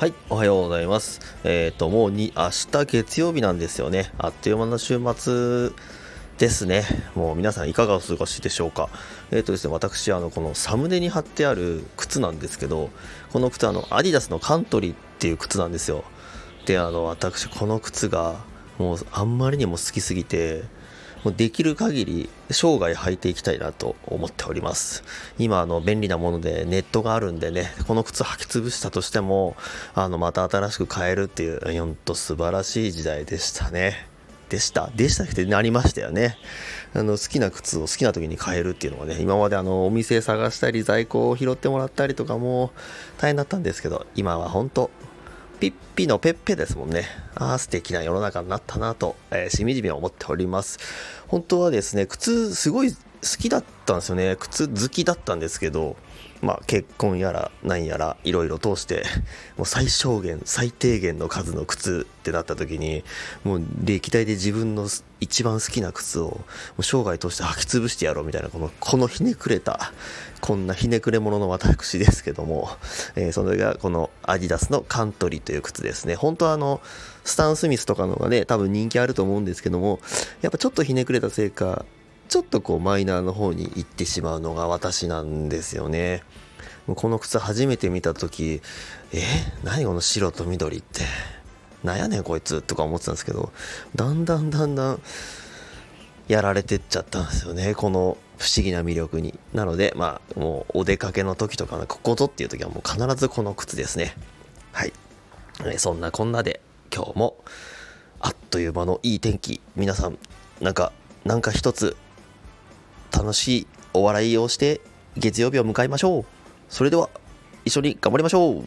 はい、おはようございます。えっ、と、もうに、明日月曜日なんですよね。あっという間の週末ですね。もう皆さんいかがお過ごしでしょうか。えっ、とですね、私、あの、このサムネに貼ってある靴なんですけど、この靴、あの、アディダスのカントリーっていう靴なんですよ。で、あの、私、この靴が、もう、あんまりにも好きすぎて、もうできる限り生涯履いていきたいなと思っております。今、あの、便利なものでネットがあるんでね、この靴履き潰したとしても、あの、また新しく買えるっていう、ほんと素晴らしい時代でしたね。でしたでしたってなりましたよね。あの、好きな靴を好きな時に買えるっていうのがね、今まであの、お店探したり、在庫を拾ってもらったりとかも大変だったんですけど、今は本当ピッピのペッペですもんね。ああ、素敵な世の中になったなと、えーしみじみ思っております。本当はですね、靴すごい好きだったんですよね。靴好きだったんですけど、まあ結婚やら何やらいろいろ通して、もう最小限、最低限の数の靴ってなった時に、もう歴代で自分の一番好きな靴をもう生涯通して履き潰してやろうみたいな、この、このひねくれた、こんなひねくれ者の私ですけども、えーそれがこのアディダスのカントリーという靴ですね。本当はあの、スタン・スミスとかのがね、多分人気あると思うんですけども、やっぱちょっとひねくれたせいか、ちょっとこうマイナーの方に行ってしまうのが私なんですよね。この靴初めて見た時、え？何この白と緑って？なんやねんこいつとか思ってたんですけど、だんだんだんだんやられてっちゃったんですよね。この不思議な魅力に。なので、まあ、もうお出かけの時とか、ここぞっていう時はもう必ずこの靴ですね。はい。そんなこんなで今日もあっという間のいい天気。皆さん、なんか、なんか一つ楽しいお笑いをして月曜日を迎えましょう。それでは一緒に頑張りましょう。